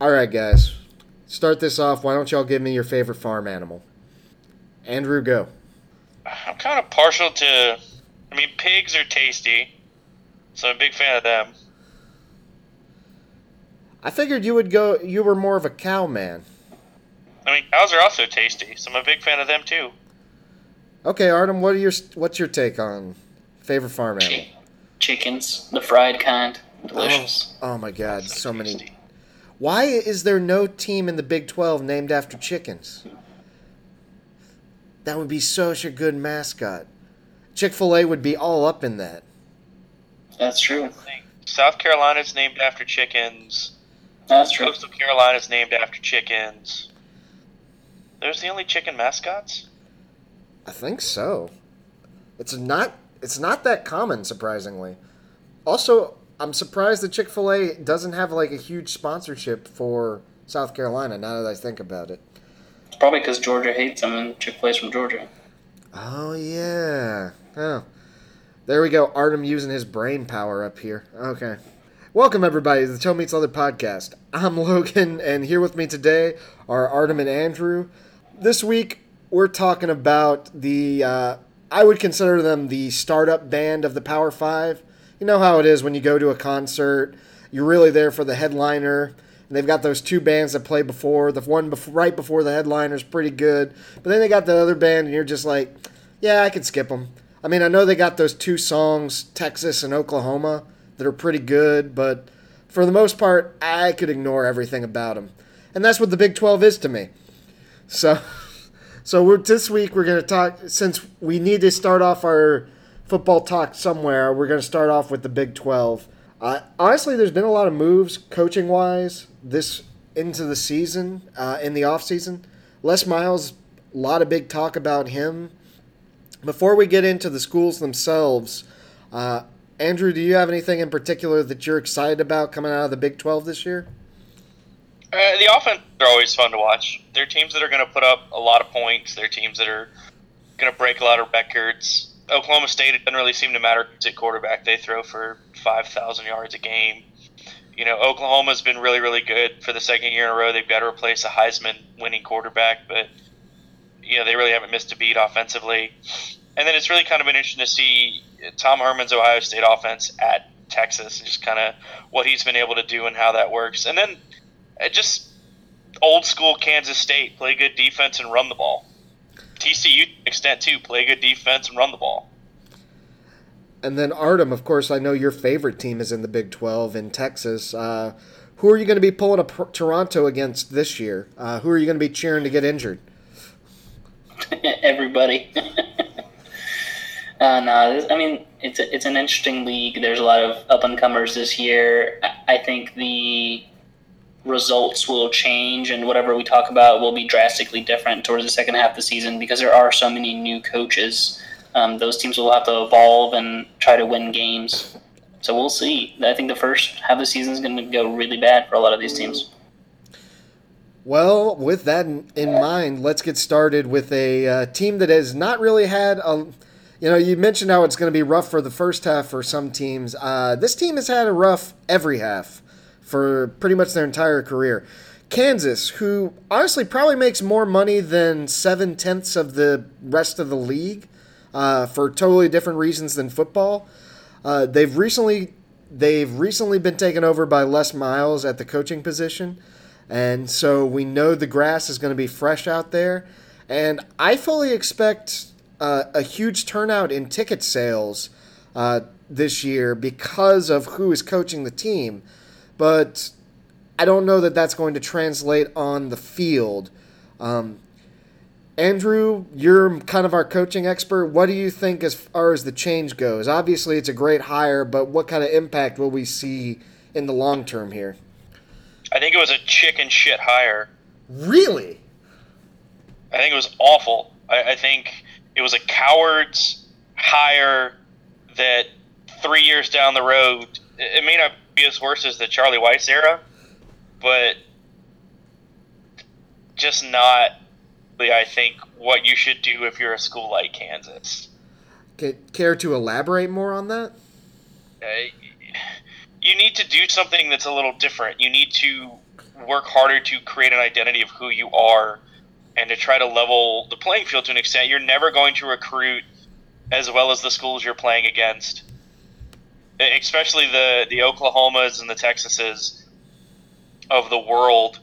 All right, guys. Start this off. Why don't y'all give me your favorite farm animal? Andrew, go. I'm kind of partial to. I mean, pigs are tasty, so I'm a big fan of them. I figured you would go. You were more of a cow man. I mean, cows are also tasty, so I'm a big fan of them too. Okay, Artem, what are your what's your take on favorite farm animal? Chickens, the fried kind, delicious. Oh, oh my God, so many. Why is there no team in the Big Twelve named after chickens? That would be such a good mascot. Chick Fil A would be all up in that. That's true. South Carolina's named after chickens. That's true. Coastal Carolina's named after chickens. Those the only chicken mascots? I think so. It's not. It's not that common, surprisingly. Also, I'm surprised that Chick Fil A doesn't have like a huge sponsorship for South Carolina. Now that I think about it. It's probably because Georgia hates them and Chick Fil A's from Georgia. Oh yeah. Oh, there we go. Artem using his brain power up here. Okay. Welcome everybody to the Toe Meets Other podcast. I'm Logan, and here with me today are Artem and Andrew. This week we're talking about the. Uh, I would consider them the startup band of the Power Five. You know how it is when you go to a concert. You're really there for the headliner. And they've got those two bands that play before. The one right before the headliner is pretty good, but then they got the other band, and you're just like, yeah, I could skip them. I mean, I know they got those two songs, Texas and Oklahoma, that are pretty good, but for the most part, I could ignore everything about them. And that's what the Big 12 is to me. So, so we're, this week we're going to talk, since we need to start off our football talk somewhere, we're going to start off with the Big 12. Uh, honestly, there's been a lot of moves coaching wise this into the season, uh, in the off season. Les Miles, a lot of big talk about him. Before we get into the schools themselves, uh, Andrew, do you have anything in particular that you're excited about coming out of the Big 12 this year? Uh, the offense are always fun to watch. They're teams that are going to put up a lot of points. They're teams that are going to break a lot of records. Oklahoma State, it doesn't really seem to matter who's at quarterback. They throw for 5,000 yards a game. You know, Oklahoma's been really, really good for the second year in a row. They've got to replace a Heisman winning quarterback, but, you know, they really haven't missed a beat offensively. And then it's really kind of been interesting to see Tom Herman's Ohio State offense at Texas and just kind of what he's been able to do and how that works. And then uh, just old school Kansas State play good defense and run the ball. TCU extent too play good defense and run the ball. And then Artem, of course, I know your favorite team is in the Big 12 in Texas. Uh, who are you going to be pulling up Toronto against this year? Uh, who are you going to be cheering to get injured? Everybody. uh, no, I mean it's a, it's an interesting league. There's a lot of up and comers this year. I think the results will change, and whatever we talk about will be drastically different towards the second half of the season because there are so many new coaches. Um, those teams will have to evolve and try to win games. So we'll see. I think the first half of the season is going to go really bad for a lot of these teams. Well, with that in mind, let's get started with a uh, team that has not really had a. You know, you mentioned how it's going to be rough for the first half for some teams. Uh, this team has had a rough every half for pretty much their entire career. Kansas, who honestly probably makes more money than seven tenths of the rest of the league uh, for totally different reasons than football. Uh, they've recently they've recently been taken over by Les Miles at the coaching position, and so we know the grass is going to be fresh out there. And I fully expect uh, a huge turnout in ticket sales uh, this year because of who is coaching the team. But I don't know that that's going to translate on the field. Um, Andrew, you're kind of our coaching expert. What do you think as far as the change goes? Obviously, it's a great hire, but what kind of impact will we see in the long term here? I think it was a chicken shit hire. Really? I think it was awful. I, I think it was a coward's hire that three years down the road, it may not as worse as the Charlie Weis era, but just not, I think, what you should do if you're a school like Kansas. Care to elaborate more on that? Uh, you need to do something that's a little different. You need to work harder to create an identity of who you are and to try to level the playing field to an extent. You're never going to recruit as well as the schools you're playing against, especially the the Oklahomas and the Texases of the world.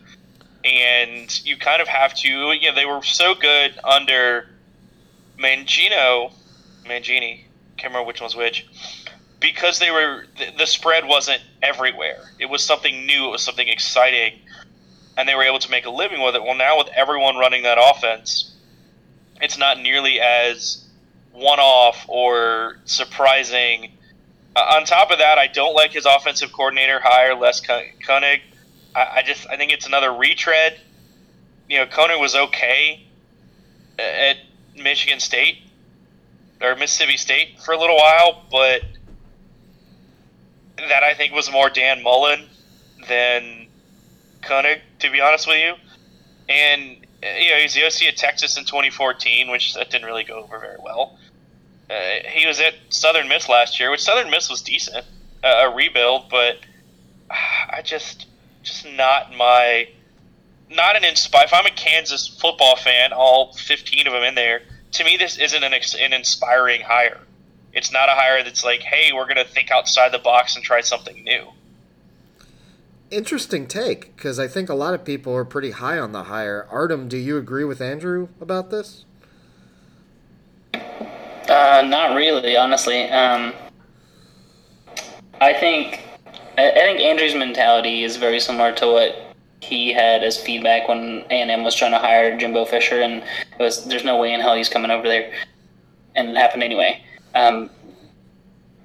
And you kind of have to, you know, they were so good under Mangino, Mangini, can't remember which one's which, because they were the spread wasn't everywhere. It was something new. It was something exciting, and they were able to make a living with it. Well, now with everyone running that offense, it's not nearly as one-off or surprising. Uh, on top of that, I don't like his offensive coordinator hire, Les Koenning. I, I just I think it's another retread. You know, Koenning was okay at Michigan State or Mississippi State for a little while, but that I think was more Dan Mullen than Koenning, to be honest with you. And you know, he's the OC at Texas in 2014, which that didn't really go over very well. Uh, he was at Southern Miss last year, which Southern Miss was decent, uh, a rebuild, but I just, just not my, not an inspire. If I'm a Kansas football fan, all 15 of them in there, to me, this isn't an, an inspiring hire. It's not a hire that's like, hey, we're going to think outside the box and try something new. Interesting take, because I think a lot of people are pretty high on the hire. Artem, do you agree with Andrew about this? Uh, not really, honestly. Um, I think I think Andrew's mentality is very similar to what he had as feedback when A and M was trying to hire Jimbo Fisher, and it was there's no way in hell he's coming over there, and it happened anyway. Um,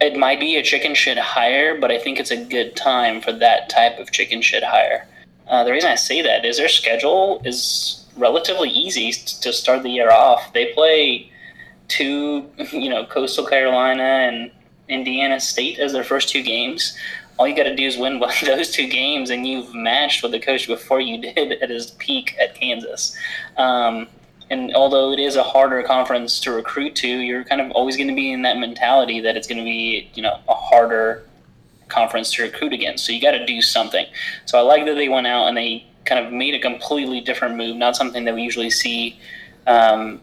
it might be a chicken shit hire, but I think it's a good time for that type of chicken shit hire. Uh, the reason I say that is their schedule is relatively easy to start the year off. They play two, you know, Coastal Carolina and Indiana State as their first two games. All you got to do is win one those two games, and you've matched what the coach before you did at his peak at Kansas. Um, and although it is a harder conference to recruit to, you're kind of always going to be in that mentality that it's going to be, you know, a harder conference to recruit against. So you got to do something. So I like that they went out and they kind of made a completely different move, not something that we usually see um,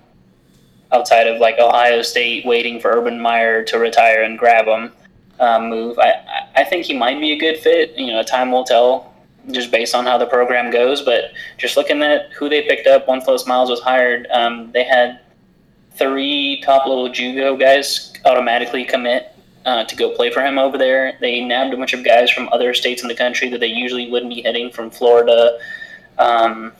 outside of like Ohio State waiting for Urban Meyer to retire and grab him. Um, move. I, I think he might be a good fit. You know, time will tell just based on how the program goes. But just looking at who they picked up once Les Miles was hired, um, they had three top level JUCO guys automatically commit uh, to go play for him over there. They nabbed a bunch of guys from other states in the country that they usually wouldn't be hitting from Florida. Um,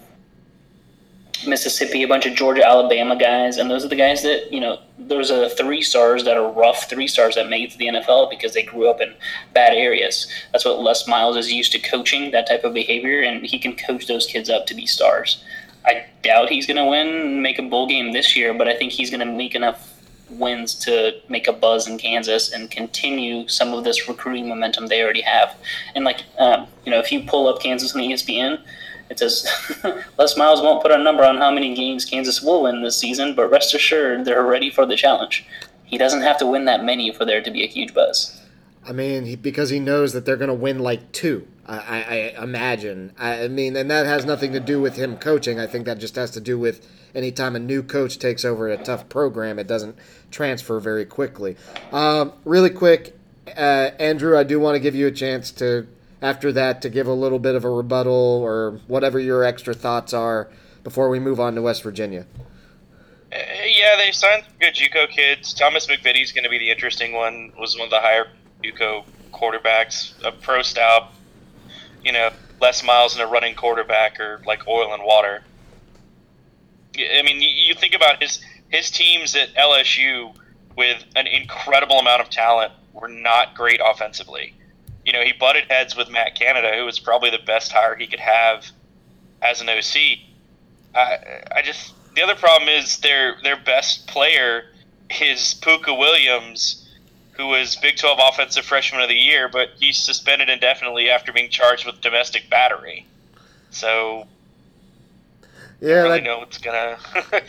Mississippi, a bunch of Georgia, Alabama guys, and those are the guys that you know. There's a three stars that are rough three stars that made it to the NFL because they grew up in bad areas. That's what Les Miles is used to coaching that type of behavior, and he can coach those kids up to be stars. I doubt he's going to win make a bowl game this year, but I think he's going to make enough wins to make a buzz in Kansas and continue some of this recruiting momentum they already have. And like, um, you know, if you pull up Kansas on the ESPN it says Les Miles won't put a number on how many games Kansas will win this season, but rest assured they're ready for the challenge. He doesn't have to win that many for there to be a huge buzz. I mean, he, because he knows that they're going to win like two. I, I, imagine. I, I, mean, and that has nothing to do with him coaching. I think that just has to do with anytime a new coach takes over a tough program, it doesn't transfer very quickly. Um, really quick, uh, Andrew, I do want to give you a chance to after that to give a little bit of a rebuttal or whatever your extra thoughts are before we move on to West Virginia. Uh, yeah, they signed good JUCO kids. Thomas MacVittie's going to be the interesting one. Was one of the higher JUCO quarterbacks. A pro style, you know, Les Miles in a running quarterback or like oil and water. I mean, you think about his his teams at LSU with an incredible amount of talent were not great offensively you know, he butted heads with Matt Canada, who was probably the best hire he could have as an OC. I, I just the other problem is their their best player is Pooka Williams, who was Big 12 Offensive Freshman of the Year, but he's suspended indefinitely after being charged with domestic battery. So, yeah, I really that, know it's gonna.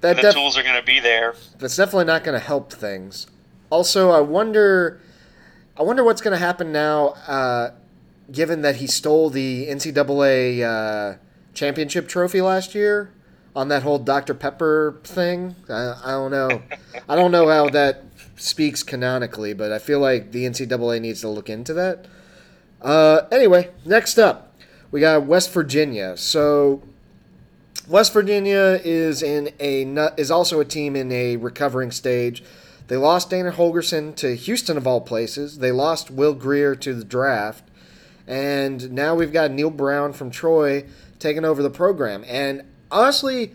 that the def- tools are gonna be there. That's definitely not going to help things. Also, I wonder I wonder what's going to happen now uh, given that he stole the NCAA uh, championship trophy last year on that whole Dr. Pepper thing. I, I don't know. I don't know how that speaks canonically, but I feel like the NCAA needs to look into that. Uh, anyway, next up, we got West Virginia. So West Virginia is in a is also a team in a recovering stage. They lost Dana Holgorsen to Houston of all places. They lost Will Grier to the draft, and now we've got Neal Brown from Troy taking over the program. And honestly,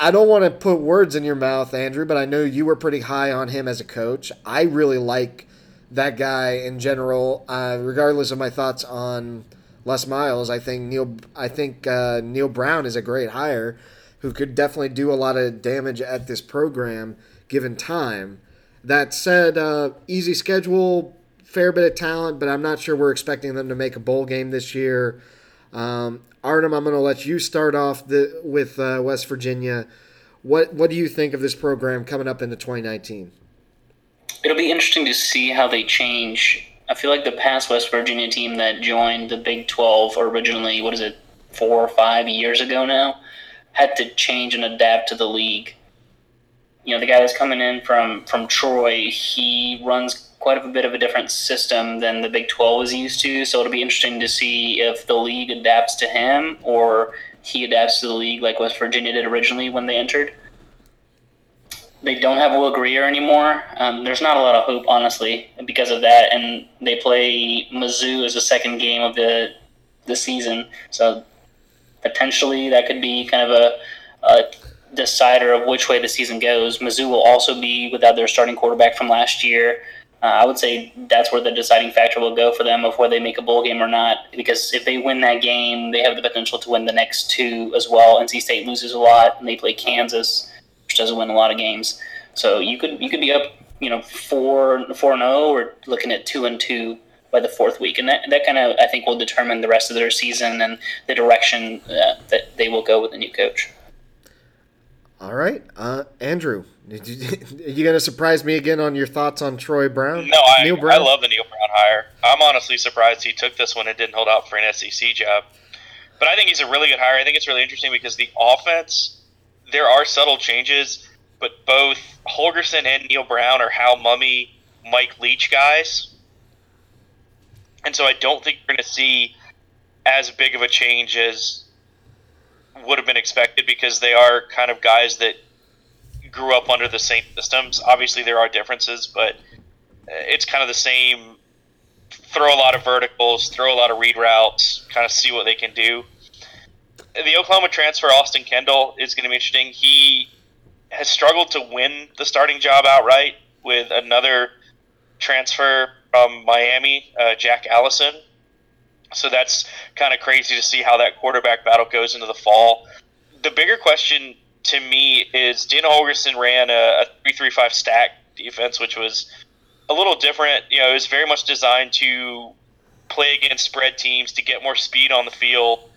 I don't want to put words in your mouth, Andrew, but I know you were pretty high on him as a coach. I really like that guy in general, uh, regardless of my thoughts on Les Miles. I think Neal, I think uh, Neal Brown is a great hire, who could definitely do a lot of damage at this program given time. That said, uh, easy schedule, fair bit of talent, but I'm not sure we're expecting them to make a bowl game this year. Um, Artem, I'm going to let you start off the, with uh, West Virginia. What what do you think of this program coming up into 2019? It'll be interesting to see how they change. I feel like the past West Virginia team that joined the Big 12 originally, what is it, four or five years ago now, had to change and adapt to the league you know the guy that's coming in from from Troy, he runs quite a bit of a different system than the Big 12 is used to. So it'll be interesting to see if the league adapts to him or he adapts to the league like West Virginia did originally when they entered. They don't have Will Grier anymore. Um, there's not a lot of hope, honestly, because of that. And they play Mizzou as the second game of the the season, so potentially that could be kind of a, a decider of which way the season goes. Mizzou will also be without their starting quarterback from last year. Uh, I would say that's where the deciding factor will go for them of whether they make a bowl game or not. Because if they win that game, they have the potential to win the next two as well. NC State loses a lot, and they play Kansas, which doesn't win a lot of games. So you could you could be up, you know, four four and zero, oh, or looking at two and two by the fourth week, and that that kind of I think will determine the rest of their season and the direction uh, that they will go with the new coach. All right, uh, Andrew, you, are you going to surprise me again on your thoughts on Troy Brown? No, I, Neal Brown? I love the Neal Brown hire. I'm honestly surprised he took this one and didn't hold out for an SEC job. But I think he's a really good hire. I think it's really interesting because the offense, there are subtle changes, but both Holgorsen and Neal Brown are Hal Mumme Mike Leach guys. And so I don't think you're going to see as big of a change as would have been expected because they are kind of guys that grew up under the same systems. Obviously, there are differences, but it's kind of the same. Throw a lot of verticals, throw a lot of read routes, kind of see what they can do. The Oklahoma transfer, Austin Kendall, is going to be interesting. He has struggled to win the starting job outright with another transfer from Miami, uh, Jack Allison, so that's kind of crazy to see how that quarterback battle goes into the fall. The bigger question to me is Dana Holgorsen ran a, a three-three-five stack defense, which was a little different. You know, it was very much designed to play against spread teams to get more speed on the field,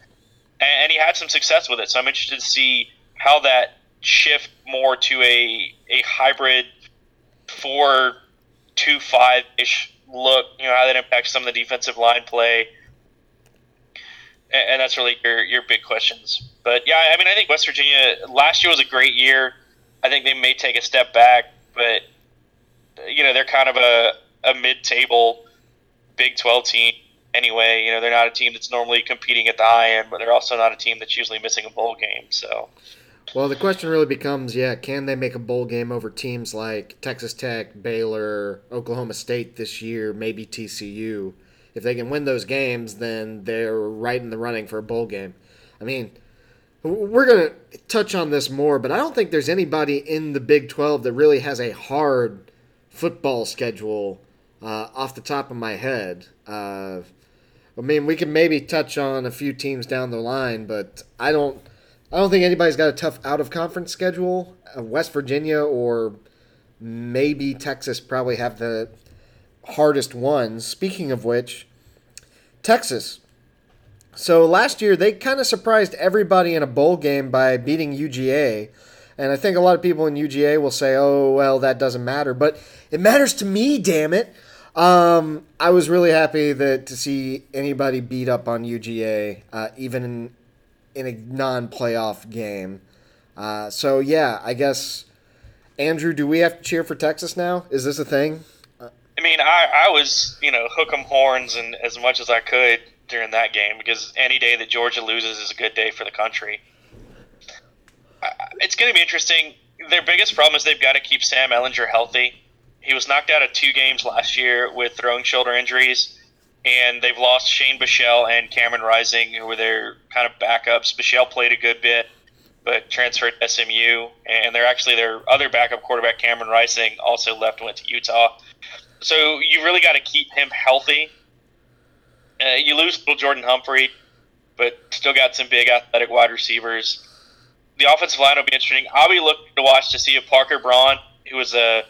and, and he had some success with it. So I'm interested to see how that shift more to a a hybrid four two five ish look. You know how that impacts some of the defensive line play and, that's really your your big questions. But yeah, I mean, I think West Virginia last year was a great year. I think they may take a step back, but you know they're kind of a a mid-table Big 12 team anyway. You know they're not a team that's normally competing at the high end, but they're also not a team that's usually missing a bowl game. So. Well, the question really becomes, yeah, can they make a bowl game over teams like Texas Tech, Baylor, Oklahoma State this year, maybe TCU? If they can win those games, then they're right in the running for a bowl game. I mean, we're going to touch on this more, but I don't think there's anybody in the Big 12 that really has a hard football schedule uh, off the top of my head. Uh, I mean, we can maybe touch on a few teams down the line, but I don't. I don't think anybody's got a tough out of conference schedule. Uh, West Virginia or maybe Texas probably have the hardest ones. Speaking of which, Texas. So last year they kind of surprised everybody in a bowl game by beating UGA. And I think a lot of people in UGA will say, oh, well, that doesn't matter. But it matters to me, damn it. Um, I was really happy that to see anybody beat up on UGA, uh, even in in a non-playoff game. Uh, so yeah, I guess Andrew, do we have to cheer for Texas now? Is this a thing? I mean, I, I was you know hook 'em horns and as much as I could during that game because any day that Georgia loses is a good day for the country. It's going to be interesting. Their biggest problem is they've got to keep Sam Ehlinger healthy. He was knocked out of two games last year with throwing shoulder injuries, and they've lost Shane Buechele and Cameron Rising, who were their kind of backups. Buechele played a good bit, but transferred to SMU, and they're actually their other backup quarterback, Cameron Rising, also left and went to Utah. So you really got to keep him healthy. Uh, you lose Lil'Jordan Humphrey, but still got some big athletic wide receivers. The offensive line will be interesting. I'll be looking to watch to see if Parker Braun, who was a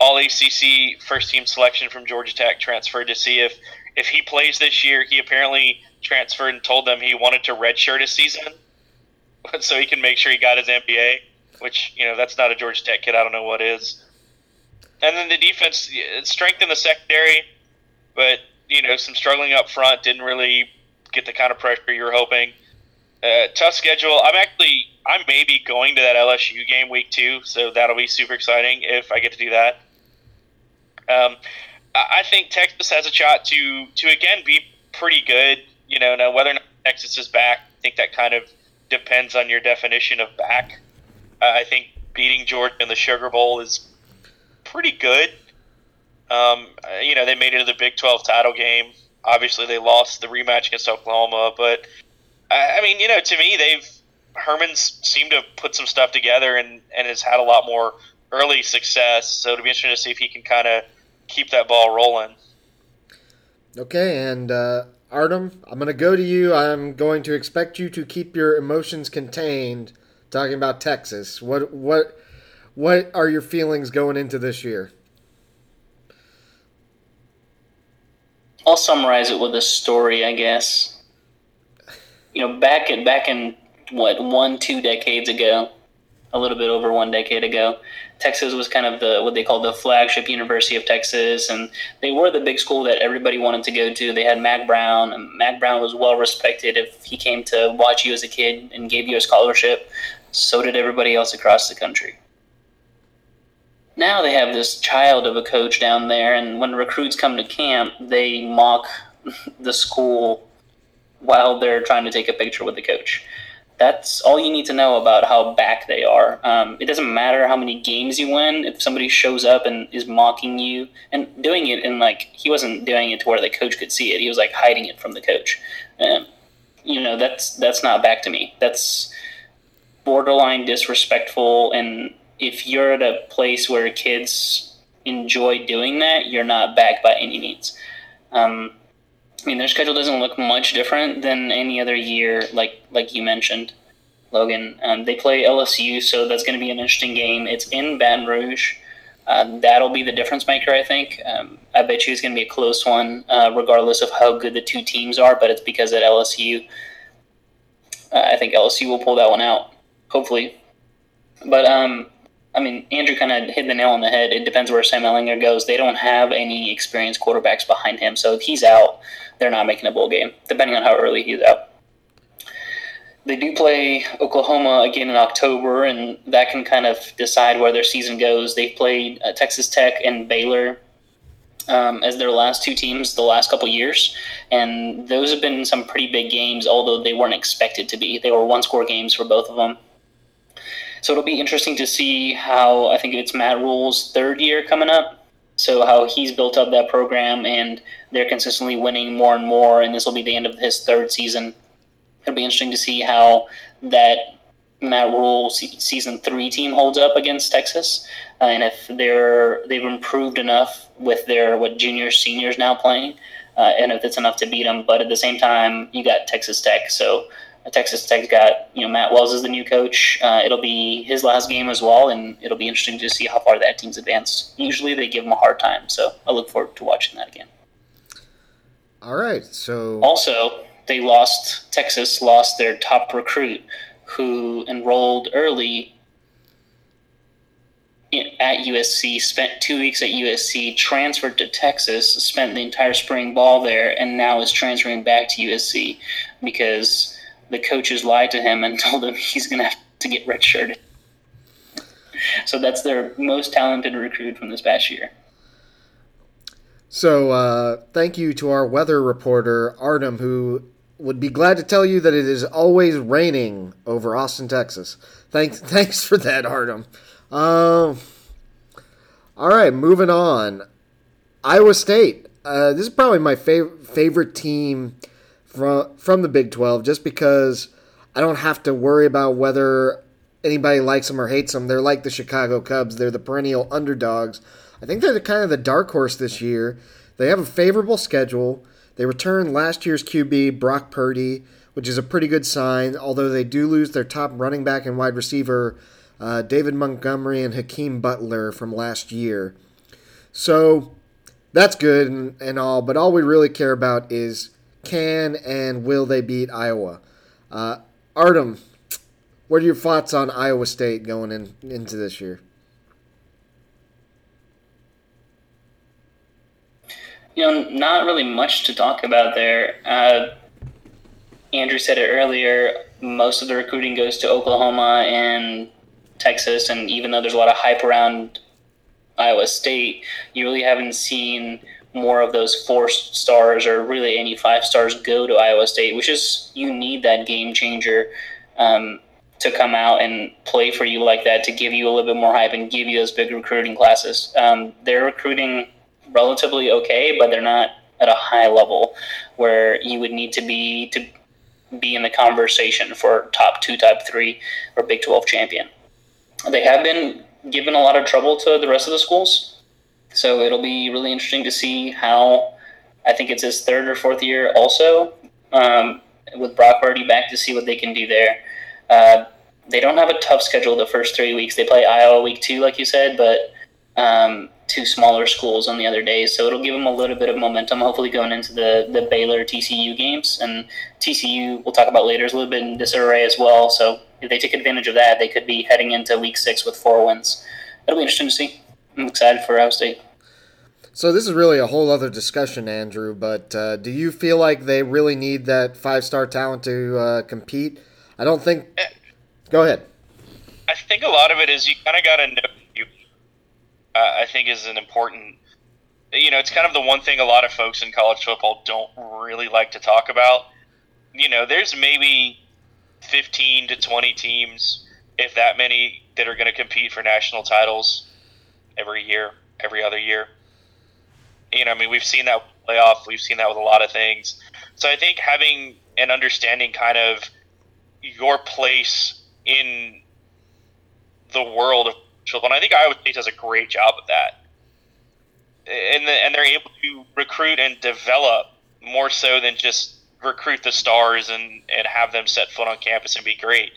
All ACC first team selection from Georgia Tech, transferred to see if if he plays this year. He apparently transferred and told them he wanted to redshirt a season so he can make sure he got his MBA. Which you know that's not a Georgia Tech kid. I don't know what is. And then the defense strengthened the secondary, but you know some struggling up front didn't really get the kind of pressure you were hoping. Uh, tough schedule. I'm actually I may be going to that LSU game week two, so that'll be super exciting if I get to do that. Um, I think Texas has a shot to to again be pretty good. You know, now whether or not Texas is back, I think that kind of depends on your definition of back. Uh, I think beating Georgia in the Sugar Bowl is pretty good. Um, you know, they made it to the Big 12 title game. Obviously, they lost the rematch against Oklahoma, but I mean, you know, to me, they've Herman's seemed to put some stuff together and, and has had a lot more early success. So it'll be interesting to see if he can kind of keep that ball rolling. Okay, and uh, Artem, I'm going to go to you. I'm going to expect you to keep your emotions contained. Talking about Texas, what what what are your feelings going into this year? I'll summarize it with a story, I guess. You know, back in back in what one two decades ago, a little bit over one decade ago, Texas was kind of the what they called the flagship University of Texas, and they were the big school that everybody wanted to go to. They had Mack Brown, and Mack Brown was well respected. If he came to watch you as a kid and gave you a scholarship, so did everybody else across the country now they have this child of a coach down there, and when recruits come to camp, they mock the school while they're trying to take a picture with the coach. That's all you need to know about how back they are. Um, it doesn't matter how many games you win. If somebody shows up and is mocking you and doing it, and like he wasn't doing it to where the coach could see it, he was like hiding it from the coach. And you know that's that's not back to me. That's borderline disrespectful and if you're at a place where kids enjoy doing that, you're not back by any means. Um, I mean, their schedule doesn't look much different than any other year, like like you mentioned, Logan. Um, they play LSU, so that's going to be an interesting game. It's in Baton Rouge. Uh, that'll be the difference maker, I think. Um, I bet you it's going to be a close one, uh, regardless of how good the two teams are. But it's because at LSU, uh, I think LSU will pull that one out, hopefully. But um, I mean, Andrew kind of hit the nail on the head. It depends where Sam Ehlinger goes. They don't have any experienced quarterbacks behind him, so if he's out, they're not making a bowl game, depending on how early he's out. They do play Oklahoma again in October, and that can kind of decide where their season goes. They've played uh, Texas Tech and Baylor um, as their last two teams the last couple years, and those have been some pretty big games, although they weren't expected to be. They were one score games for both of them. So it'll be interesting to see how I think it's Matt Rhule's third year coming up. So how he's built up that program and they're consistently winning more and more, and this will be the end of his third season. It'll be interesting to see how that Matt Rhule season three team holds up against Texas, uh, and if they're they've improved enough with their what juniors seniors now playing, uh, and if it's enough to beat them. But at the same time, you got Texas Tech, so Texas Tech's got you know Matt Wells as the new coach. Uh, it'll be his last game as well, and it'll be interesting to see how far that team's advanced. Usually they give him a hard time, so I look forward to watching that again. All right, so also they lost Texas lost their top recruit who enrolled early at USC, spent two weeks at USC, transferred to Texas, spent the entire spring ball there, and now is transferring back to USC because the coaches lied to him and told him he's going to have to get redshirted. So that's their most talented recruit from this past year. So, uh, thank you to our weather reporter, Artem, who would be glad to tell you that it is always raining over Austin, Texas. Thanks, thanks for that, Artem. Um, all right, moving on. Iowa State. Uh, this is probably my fav- favorite team from from the Big Twelve, just because I don't have to worry about whether anybody likes them or hates them. They're like the Chicago Cubs. They're the perennial underdogs I think they're the kind of the dark horse this year. They have a favorable schedule. They return last year's QB Brock Purdy, which is a pretty good sign. Although they do lose their top running back and wide receiver uh, David Montgomery and Hakeem Butler from last year. So that's good and, and all, but all we really care about is can and will they beat Iowa? Uh, Artem, what are your thoughts on Iowa State going in, into this year? you know, not really much to talk about there. Uh, Andrew said it earlier. Most of the recruiting goes to Oklahoma and Texas, and even though there's a lot of hype around Iowa State, you really haven't seen more of those four stars or really any five stars go to Iowa State, which is you need that game changer um, to come out and play for you like that to give you a little bit more hype and give you those big recruiting classes. Um, they're recruiting relatively okay, but they're not at a high level where you would need to be to be in the conversation for top two, top three, or Big 12 champion. They have been given a lot of trouble to the rest of the schools, so it'll be really interesting to see how. I think it's his third or fourth year also um, with Brock Purdy back to see what they can do there. Uh, they don't have a tough schedule the first three weeks. They play Iowa week two, like you said, but um, two smaller schools on the other days. So it'll give them a little bit of momentum, hopefully going into the, the Baylor TCU games. And TCU, we'll talk about later, is a little bit in disarray as well. So if they take advantage of that, they could be heading into week six with four wins. It'll be interesting to see. I'm excited for Ohio State. So this is really a whole other discussion, Andrew. But uh, do you feel like they really need that five-star talent to uh, compete? I don't think. Go ahead. I think a lot of it is you kind of got to know uh, I think is an important. You know, it's kind of the one thing a lot of folks in college football don't really like to talk about. You know, there's maybe 15 to 20 teams, if that many, that are going to compete for national titles every year, every other year. You know, I mean, we've seen that playoff, we've seen that with a lot of things. So I think having an understanding kind of your place in the world of and I think Iowa State does a great job of that. And, the, and they're able to recruit and develop more so than just recruit the stars and, and have them set foot on campus and be great.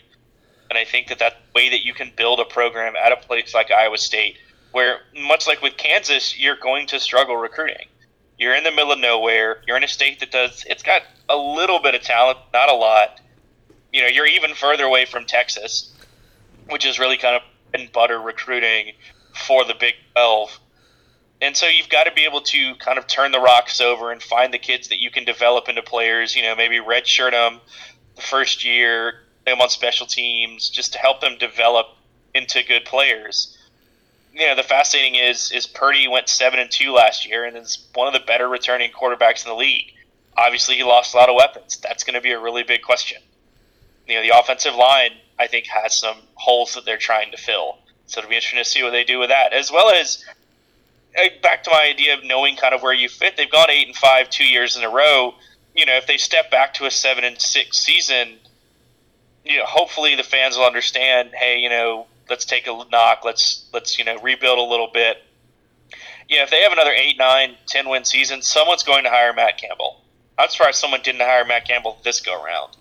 And I think that that way that you can build a program at a place like Iowa State, where much like with Kansas, you're going to struggle recruiting. You're in the middle of nowhere. You're in a state that does it's got a little bit of talent, not a lot. You know, you're even further away from Texas, which is really kind of and butter recruiting for the Big 12. And so you've got to be able to kind of turn the rocks over and find the kids that you can develop into players, you know, maybe redshirt them the first year, them on special teams, just to help them develop into good players. You know, the fascinating is is Purdy went seven and two last year and is one of the better returning quarterbacks in the league. Obviously, he lost a lot of weapons. That's going to be a really big question. You know, the offensive line I think has some holes that they're trying to fill. So it'll be interesting to see what they do with that, as well as uh, back to my idea of knowing kind of where you fit. They've gone eight and five two years in a row. You know, if they step back to a seven and six season, you know, hopefully the fans will understand. Hey, you know, let's take a knock. Let's let's you know rebuild a little bit. Yeah, if they have another eight, nine, ten win season, someone's going to hire Matt Campbell. I'm surprised someone didn't hire Matt Campbell this go around,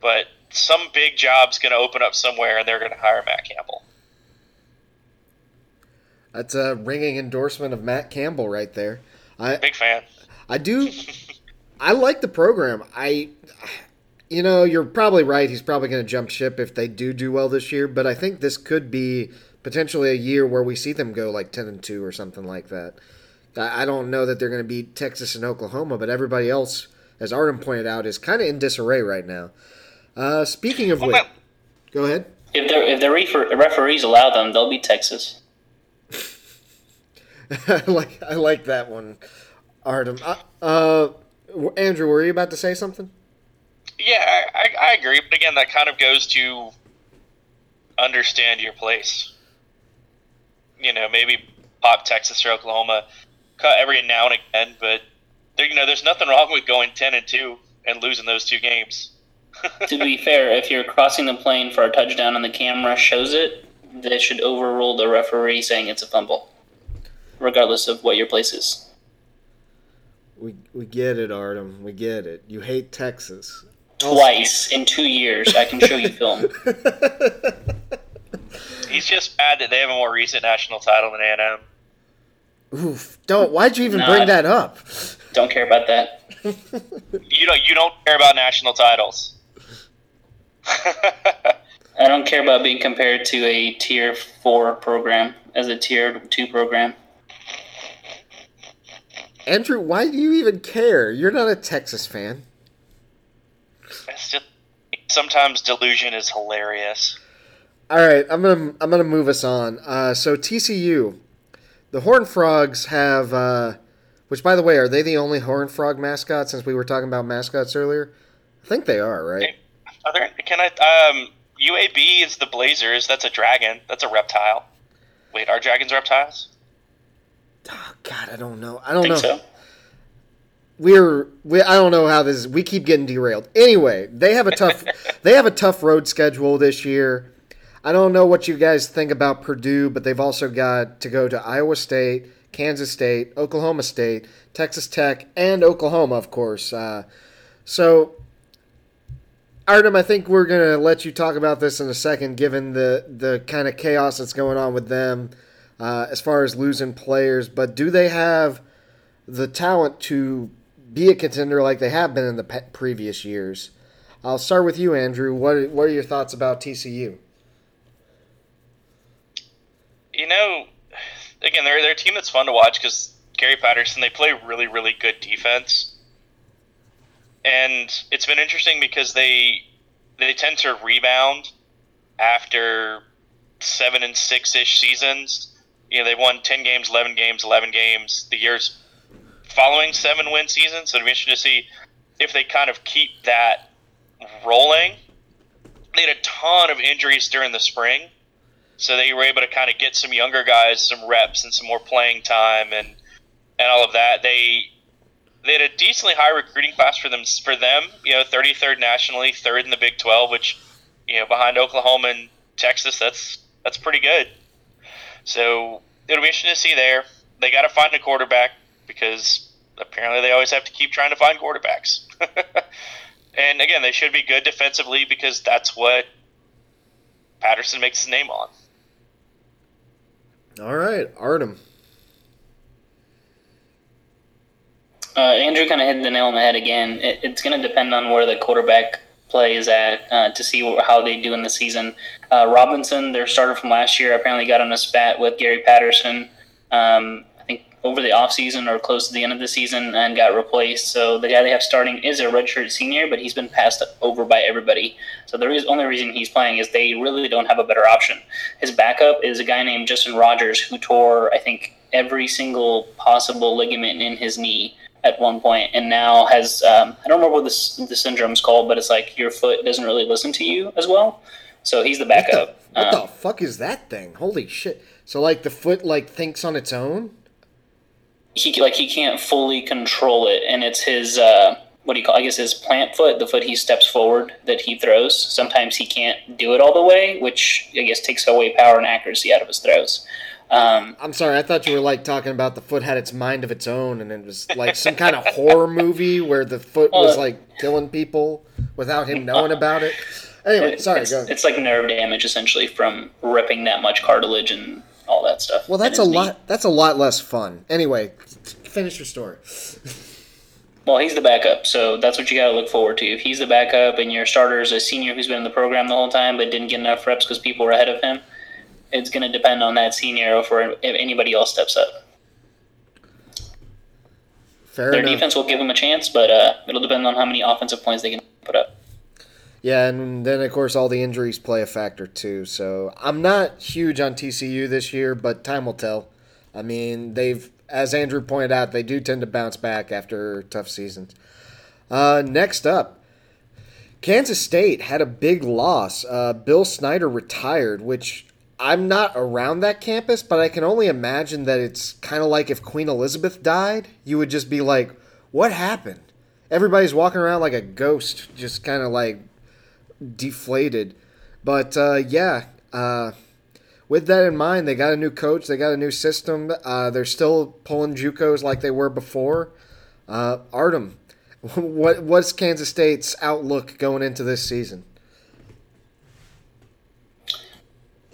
but some big job's going to open up somewhere, and they're going to hire Matt Campbell. That's a ringing endorsement of Matt Campbell right there. I big fan. I do. I like the program. I, you know, you're probably right. He's probably going to jump ship if they do do well this year. But I think this could be potentially a year where we see them go like ten and two or something like that. I, I don't know that they're going to beat Texas and Oklahoma, but everybody else, as Artem pointed out, is kind of in disarray right now. Uh, speaking of Well, which, go ahead. If the if the refer- referees allow them, they'll beat Texas. I like I like that one, Artem. Uh, uh, Andrew, were you about to say something? Yeah, I, I, I agree. But again, that kind of goes to understand your place. You know, maybe pop Texas or Oklahoma cut every now and again, but there, you know, there's nothing wrong with going ten and two and losing those two games. to be fair, if you're crossing the plane for a touchdown and the camera shows it, they should overrule the referee saying it's a fumble, regardless of what your place is. We we get it, Artem. We get it. You hate Texas. Twice in two years, I can show you film. He's just mad that they have a more recent national title than A&M. Oof! Don't. Why'd you even Nah. bring that up? Don't care about that. You don't you don't care about national titles. I don't care about being compared to a tier four program as a tier two program. Andrew, why do you even care? You're not a Texas fan. Sometimes delusion is hilarious. All right, I'm gonna I'm gonna move us on. Uh, so TCU, the Horn Frogs have, uh, which by the way, are they the only Horn Frog mascot? Since we were talking about mascots earlier, I think they are, right? Are there, can I? Um, UAB is the Blazers. That's a dragon. That's a reptile. Wait, are dragons reptiles? Oh, God, I don't know. I I don't think know. so. We're we I don't know how this is. We keep getting derailed. Anyway, they have a tough they have a tough road schedule this year. I don't know what you guys think about Purdue, but they've also got to go to Iowa State, Kansas State, Oklahoma State, Texas Tech, and Oklahoma, of course. Uh, so, Artem, I think we're gonna let you talk about this in a second, given the the kind of chaos that's going on with them uh, as far as losing players. But do they have the talent to be a contender like they have been in the pe- previous years. I'll start with you, Andrew. What what are your thoughts about TCU? You know, again, they're they're a team that's fun to watch because Gary Patterson. They play really really good defense, and it's been interesting because they they tend to rebound after seven and six ish seasons. You know, they won ten games, eleven games, eleven games. The years following seven win seasons. So it'll be interesting to see if they kind of keep that rolling. They had a ton of injuries during the spring, so they were able to kind of get some younger guys some reps and some more playing time and and all of that. They they had a decently high recruiting class for them for them. You know, 33rd nationally, third in the Big 12, which you know behind Oklahoma and Texas, that's that's pretty good. So it'll be interesting to see there. They got to find a quarterback because apparently they always have to keep trying to find quarterbacks. and again, they should be good defensively because that's what Patterson makes his name on. All right, Artem. Uh, Andrew kind of hit the nail on the head again. It, it's going to depend on where the quarterback play is at uh, to see wh- how they do in the season. Uh, Robinson, their starter from last year, apparently got on a spat with Gary Patterson. Um, I think over the offseason or close to the end of the season and got replaced. So the guy they have starting is a redshirt senior, but he's been passed over by everybody. So the only reason he's playing is they really don't have a better option. His backup is a guy named Justin Rogers who tore, I think, every single possible ligament in his knee at one point, and now has um, I don't remember what this the syndrome's called, but it's like your foot doesn't really listen to you as well. So he's the What the, backup. what Um, the fuck is that thing? Holy shit! So like the foot like thinks on its own. He like he can't fully control it, and it's his uh, what do you call? I guess his plant foot, the foot he steps forward that he throws. Sometimes he can't do it all the way, which I guess takes away power and accuracy out of his throws. Um, I'm sorry, I thought you were like talking about the foot had its mind of its own, and it was like some kind of horror movie where the foot was like killing people without him knowing about it. Anyway, sorry, it's, go. it's like nerve damage essentially from ripping that much cartilage and all that stuff. Well, that's a knee. lot. That's a lot less fun. Anyway, finish your story. Well, he's the backup, so that's what you got to look forward to. If he's the backup and your starter is a senior who's been in the program the whole time but didn't get enough reps because people were ahead of him, it's going to depend on that senior if anybody else steps up. Fair Their enough. defense will give them a chance, but uh, it'll depend on how many offensive points they can put up. Yeah, and then of course all the injuries play a factor too. So I'm not huge on TCU this year, but time will tell. I mean, they've, as Andrew pointed out, they do tend to bounce back after tough seasons. Uh, next up, Kansas State had a big loss. Uh, Bill Snyder retired, which I'm not around that campus, but I can only imagine that it's kind of like if Queen Elizabeth died, you would just be like, "What happened?" Everybody's walking around like a ghost, just kind of like deflated. But uh, yeah, uh, with that in mind, they got a new coach, they got a new system. Uh, they're still pulling JUCOs like they were before. Uh, Artem, what what's Kansas State's outlook going into this season?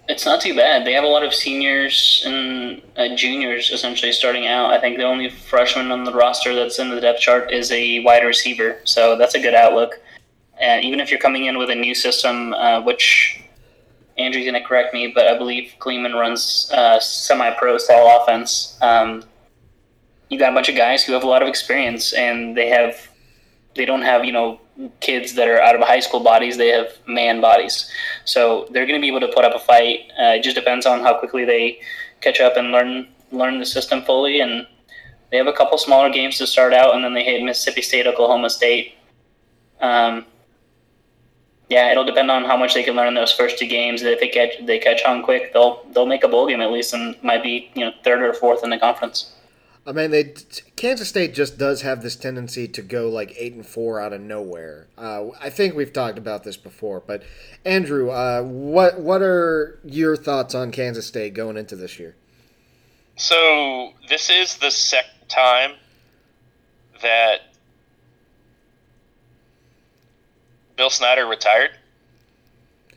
It's not too bad. They have a lot of seniors and uh, juniors essentially starting out. I think the only freshman on the roster that's in the depth chart is a wide receiver, so that's a good outlook. And even if you're coming in with a new system, uh, which Andrew's going to correct me, but I believe Klieman runs uh, semi-pro style offense. Um, you got a bunch of guys who have a lot of experience, and they have they don't have you know kids that are out of high school bodies; they have man bodies. So they're going to be able to put up a fight. Uh, it just depends on how quickly they catch up and learn learn the system fully. And they have a couple smaller games to start out, and then they hit Mississippi State, Oklahoma State. Um, yeah, it'll depend on how much they can learn in those first two games. If they catch they catch on quick, they'll they'll make a bowl game at least, and might be you know third or fourth in the conference. I mean, they Kansas State just does have this tendency to go like eight and four out of nowhere. Uh, I think we've talked about this before, but Andrew, uh, what what are your thoughts on Kansas State going into this year? So this is the second time that Bill Snyder retired.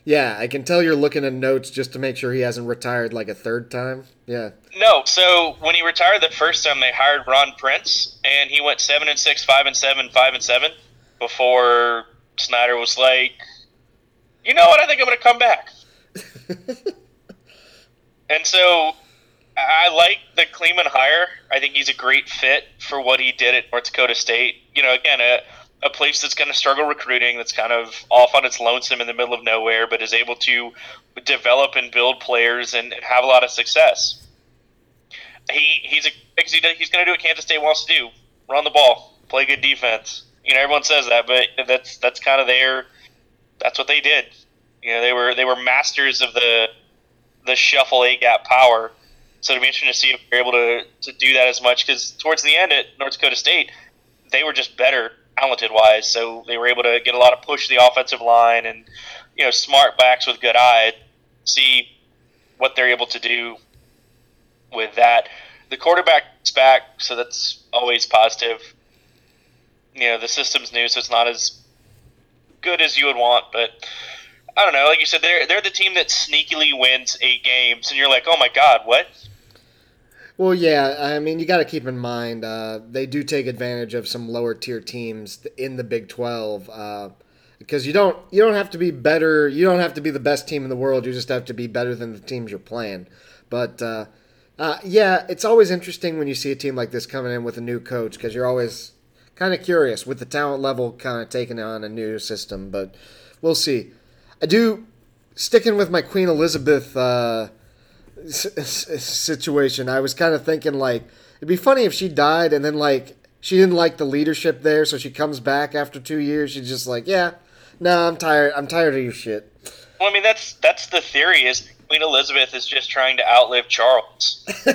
Yeah, I can tell you're looking at notes just to make sure he hasn't retired like a third time. Yeah. No, so when he retired the first time, they hired Ron Prince, and he went seven and six, five and seven, five and seven, before Snyder was like, "You know what? I think I'm going to come back." and so I like the Klieman hire. I think he's a great fit for what he did at North Dakota State. You know, again, a, a place that's going to struggle recruiting, that's kind of off on its lonesome in the middle of nowhere, but is able to develop and build players and, have a lot of success. He he's a he's going to do what Kansas State wants to do: run the ball, play good defense. You know, everyone says that, but that's that's kind of their that's what they did. You know, they were they were masters of the the shuffle A gap power. So it'll be interesting to see if they're able to, to do that as much because towards the end at North Dakota State, they were just better talented wise. So they were able to get a lot of push the offensive line and you know smart backs with good eye. See what they're able to do with that. The quarterback's back, so that's always positive. You know the system's new, so it's not as good as you would want, but I don't know. Like you said, they're they're the team that sneakily wins eight games, and you're like, oh my god, what? Well, yeah, I mean, you got to keep in mind uh, they do take advantage of some lower tier teams in the Big Twelve uh, because you don't you don't have to be better. You don't have to be the best team in the world. You just have to be better than the teams you're playing. But uh, uh, yeah, it's always interesting when you see a team like this coming in with a new coach because you're always kind of curious with the talent level kind of taking on a new system. But we'll see. I do sticking with my Queen Elizabeth situation. I was kind of thinking like it'd be funny if she died and then like she didn't like the leadership there, so she comes back after two years. She's just like, yeah, no, I'm tired. I'm tired of your shit. Well, I mean that's that's the theory is Queen Elizabeth is just trying to outlive Charles.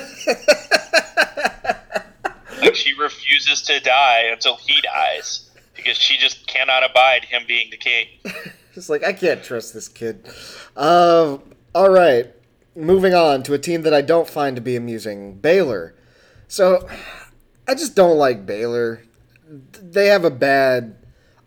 like she refuses to die until he dies because she just cannot abide him being the king. It's like I can't trust this kid. Um, all right, moving on to a team that I don't find to be amusing, Baylor. So I just don't like Baylor. They have a bad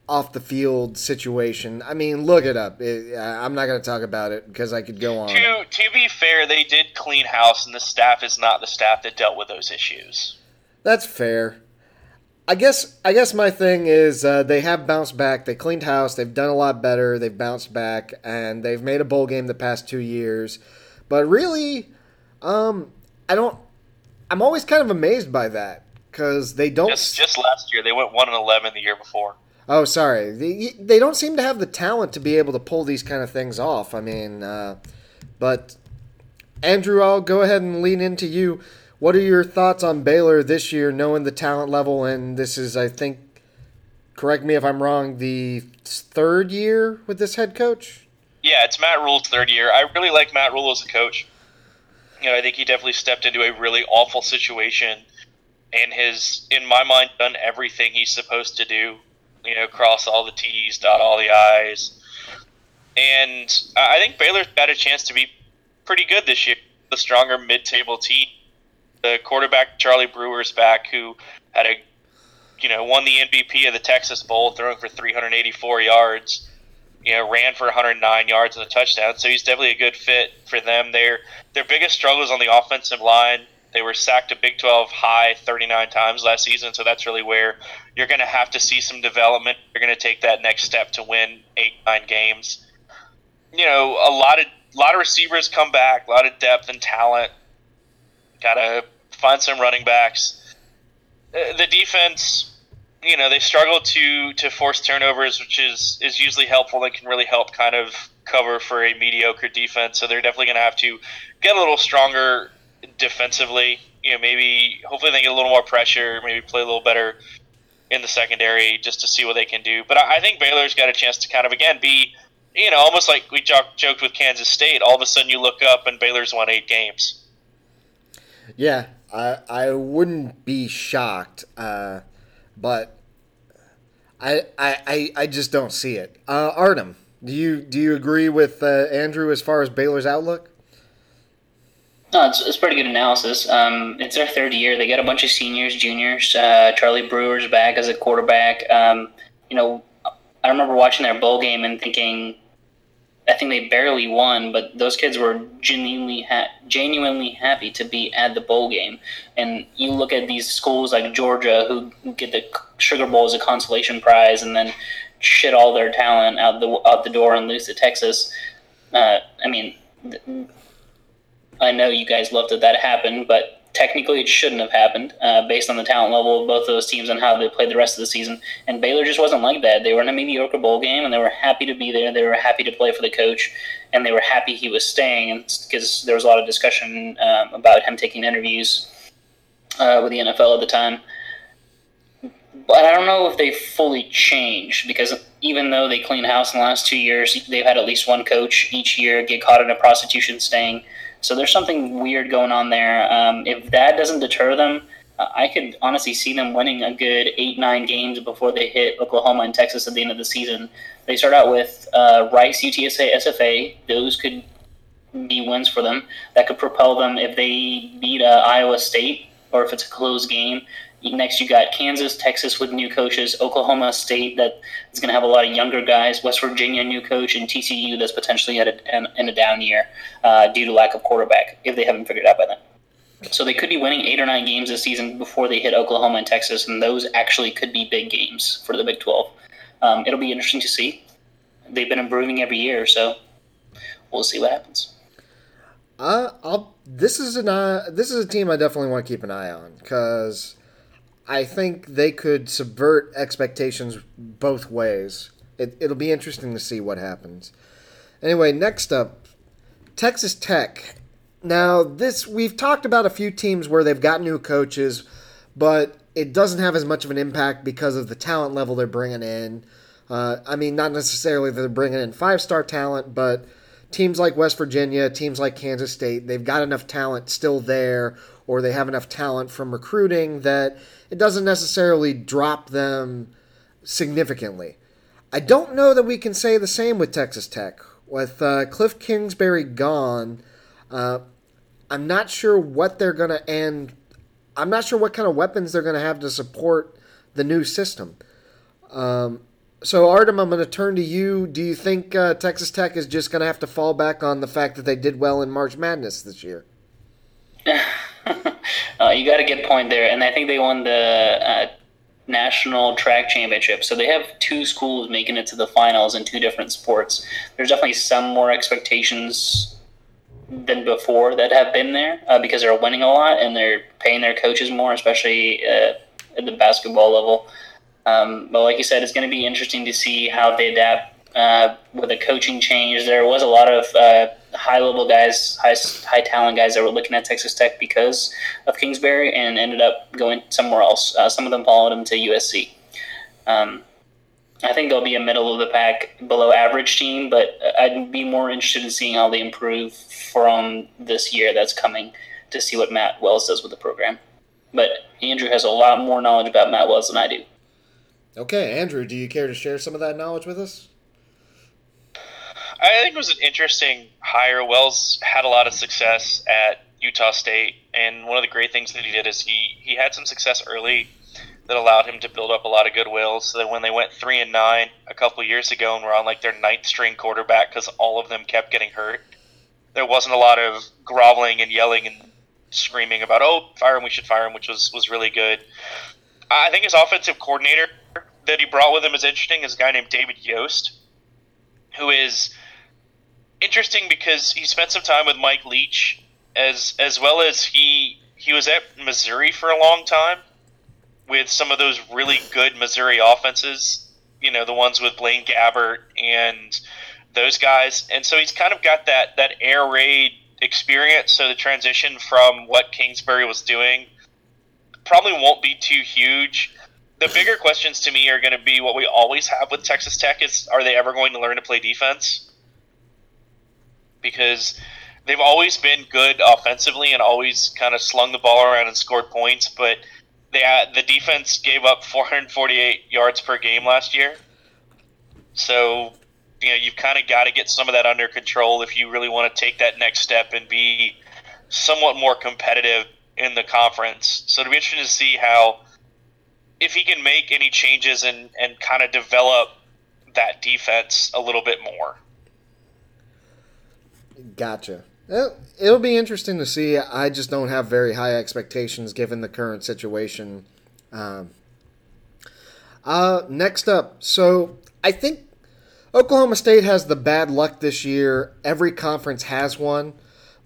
off the field situation. I mean, look it up. It, I'm not going to talk about it because I could go on. To to be fair, they did clean house, and the staff is not the staff that dealt with those issues. That's fair. I guess I guess my thing is uh, they have bounced back. They cleaned house. They've done a lot better. They've bounced back, and they've made a bowl game the past two years. But really, um, I don't. I'm always kind of amazed by that because they don't. Just just last year, they went one and eleven the year before. Oh, sorry. They, they don't seem to have the talent to be able to pull these kind of things off. I mean, uh, but Andrew, I'll go ahead and lean into you. What are your thoughts on Baylor this year, knowing the talent level? And this is, I think, correct me if I'm wrong, the third year with this head coach? Yeah, it's Matt Rhule's third year. I really like Matt Rule as a coach. You know, I think he definitely stepped into a really awful situation and has, in my mind, done everything he's supposed to do. You know, cross all the T's, dot all the I's. And I think Baylor's got a chance to be pretty good this year. The stronger mid-table team. The quarterback Charlie Brewer's back, who had a, you know, won the MVP of the Texas Bowl, throwing for 384 yards. You know, ran for 109 yards and a touchdown. So he's definitely a good fit for them. Their their biggest struggles on the offensive line. They were sacked a Big 12 high 39 times last season, so that's really where you're going to have to see some development. You're going to take that next step to win eight, nine games. You know, a lot of a lot of receivers come back, a lot of depth and talent. Got to find some running backs. Uh, the defense, you know, they struggle to to force turnovers, which is is usually helpful. They can really help kind of cover for a mediocre defense. So they're definitely going to have to get a little stronger defensively. You know, maybe hopefully they get a little more pressure, maybe play a little better in the secondary just to see what they can do. But I think Baylor's got a chance to kind of again be, you know, almost like we joked with Kansas State. All of a sudden you look up and Baylor's won eight games. Yeah, I I wouldn't be shocked, uh, but I, I I just don't see it. Uh, Artem, do you do you agree with uh, Andrew as far as Baylor's outlook? No, it's, it's pretty good analysis. Um, it's their third year. They got a bunch of seniors, juniors. Uh, Charlie Brewer's back as a quarterback. Um, you know, I remember watching their bowl game and thinking, I think they barely won, but those kids were genuinely ha- genuinely happy to be at the bowl game. And you look at these schools like Georgia who get the Sugar Bowl as a consolation prize, and then shit all their talent out the out the door and lose to Texas. Uh, I mean. I know you guys love that that happened, but technically it shouldn't have happened uh, based on the talent level of both those teams and how they played the rest of the season. And Baylor just wasn't like that. They were in a mediocre bowl game, and they were happy to be there. They were happy to play for the coach, and they were happy he was staying. because there was a lot of discussion um, about him taking interviews uh, with the NFL at the time. But I don't know if they fully changed because even though they cleaned house in the last two years, they've had at least one coach each year get caught in a prostitution sting. So there's something weird going on there. Um, if that doesn't deter them, I could honestly see them winning a good eight, nine games before they hit Oklahoma and Texas at the end of the season. They start out with uh, Rice, UTSA, SFA. Those could be wins for them. That could propel them if they beat uh, Iowa State or if it's a close game. Next, you got Kansas, Texas with new coaches, Oklahoma State that is going to have a lot of younger guys, West Virginia new coach, and TCU that's potentially at a, in a down year uh, due to lack of quarterback if they haven't figured it out by then. So they could be winning eight or nine games this season before they hit Oklahoma and Texas, and those actually could be big games for the Big 12. Um, it'll be interesting to see. They've been improving every year, so we'll see what happens. Uh, I'll. This is an uh, this is a team I definitely want to keep an eye on because I think they could subvert expectations both ways. It, it'll be interesting to see what happens. Anyway, next up, Texas Tech. Now, this we've talked about a few teams where they've got new coaches, but it doesn't have as much of an impact because of the talent level they're bringing in. Uh, I mean, not necessarily they're bringing in five star talent, but teams like West Virginia, teams like Kansas State, they've got enough talent still there, or they have enough talent from recruiting that it doesn't necessarily drop them significantly. I don't know that we can say the same with Texas Tech. With uh, Cliff Kingsbury gone, uh, I'm not sure what they're going to end. I'm not sure what kind of weapons they're going to have to support the new system. Um, so, Artem, I'm going to turn to you. Do you think uh, Texas Tech is just going to have to fall back on the fact that they did well in March Madness this year? uh, you got a good point there, and I think they won the uh, national track championship. So they have two schools making it to the finals in two different sports. There's definitely some more expectations than before that have been there uh, because they're winning a lot and they're paying their coaches more, especially uh, at the basketball level. Um, but like you said, it's going to be interesting to see how they adapt uh, with a coaching change. There was a lot of uh, high level guys, high high talent guys that were looking at Texas Tech because of Kingsbury and ended up going somewhere else. Uh, some of them followed him to USC. Um, I think they'll be a middle of the pack, below average team, but I'd be more interested in seeing how they improve from this year that's coming to see what Matt Wells does with the program. But Andrew has a lot more knowledge about Matt Wells than I do. Okay, Andrew, do you care to share some of that knowledge with us? I think it was an interesting hire. Wells had a lot of success at Utah State, and one of the great things that he did is he he had some success early that allowed him to build up a lot of goodwill. So that when they went three and nine a couple years ago and were on like their ninth string quarterback because all of them kept getting hurt, there wasn't a lot of groveling and yelling and screaming about oh fire him we should fire him, which was was really good. I think his offensive coordinator that he brought with him is interesting. Is a guy named David Yost, who is interesting because he spent some time with Mike Leach as as well as he he was at Missouri for a long time with some of those really good Missouri offenses, you know, the ones with Blaine Gabbert and those guys. And so he's kind of got that that air raid experience, so the transition from what Kingsbury was doing probably won't be too huge. The bigger questions to me are going to be what we always have with Texas Tech is are they ever going to learn to play defense? because they've always been good offensively and always kind of slung the ball around and scored points, but they had, the defense gave up 448 yards per game last year. So, you know, you've kind of got to get some of that under control if you really want to take that next step and be somewhat more competitive in the conference. So, it'll be interesting to see how if he can make any changes and, and kind of develop that defense a little bit more. Gotcha. It'll be interesting to see. I just don't have very high expectations given the current situation. Um, uh, next up, so I think Oklahoma State has the bad luck this year. Every conference has one,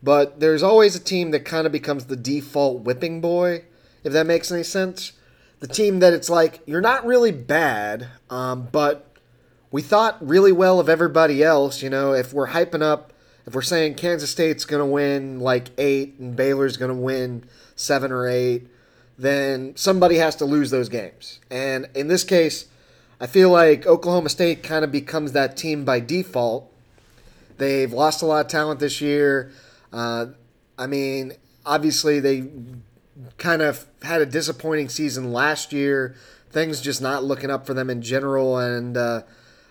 but there's always a team that kind of becomes the default whipping boy, if that makes any sense. The team that it's like, you're not really bad, um, but we thought really well of everybody else. You know, if we're hyping up if we're saying Kansas State's going to win like eight and Baylor's going to win seven or eight, then somebody has to lose those games. And in this case, I feel like Oklahoma State kind of becomes that team by default. They've lost a lot of talent this year. Uh, I mean, obviously, they kind of had a disappointing season last year. Things just not looking up for them in general. And uh,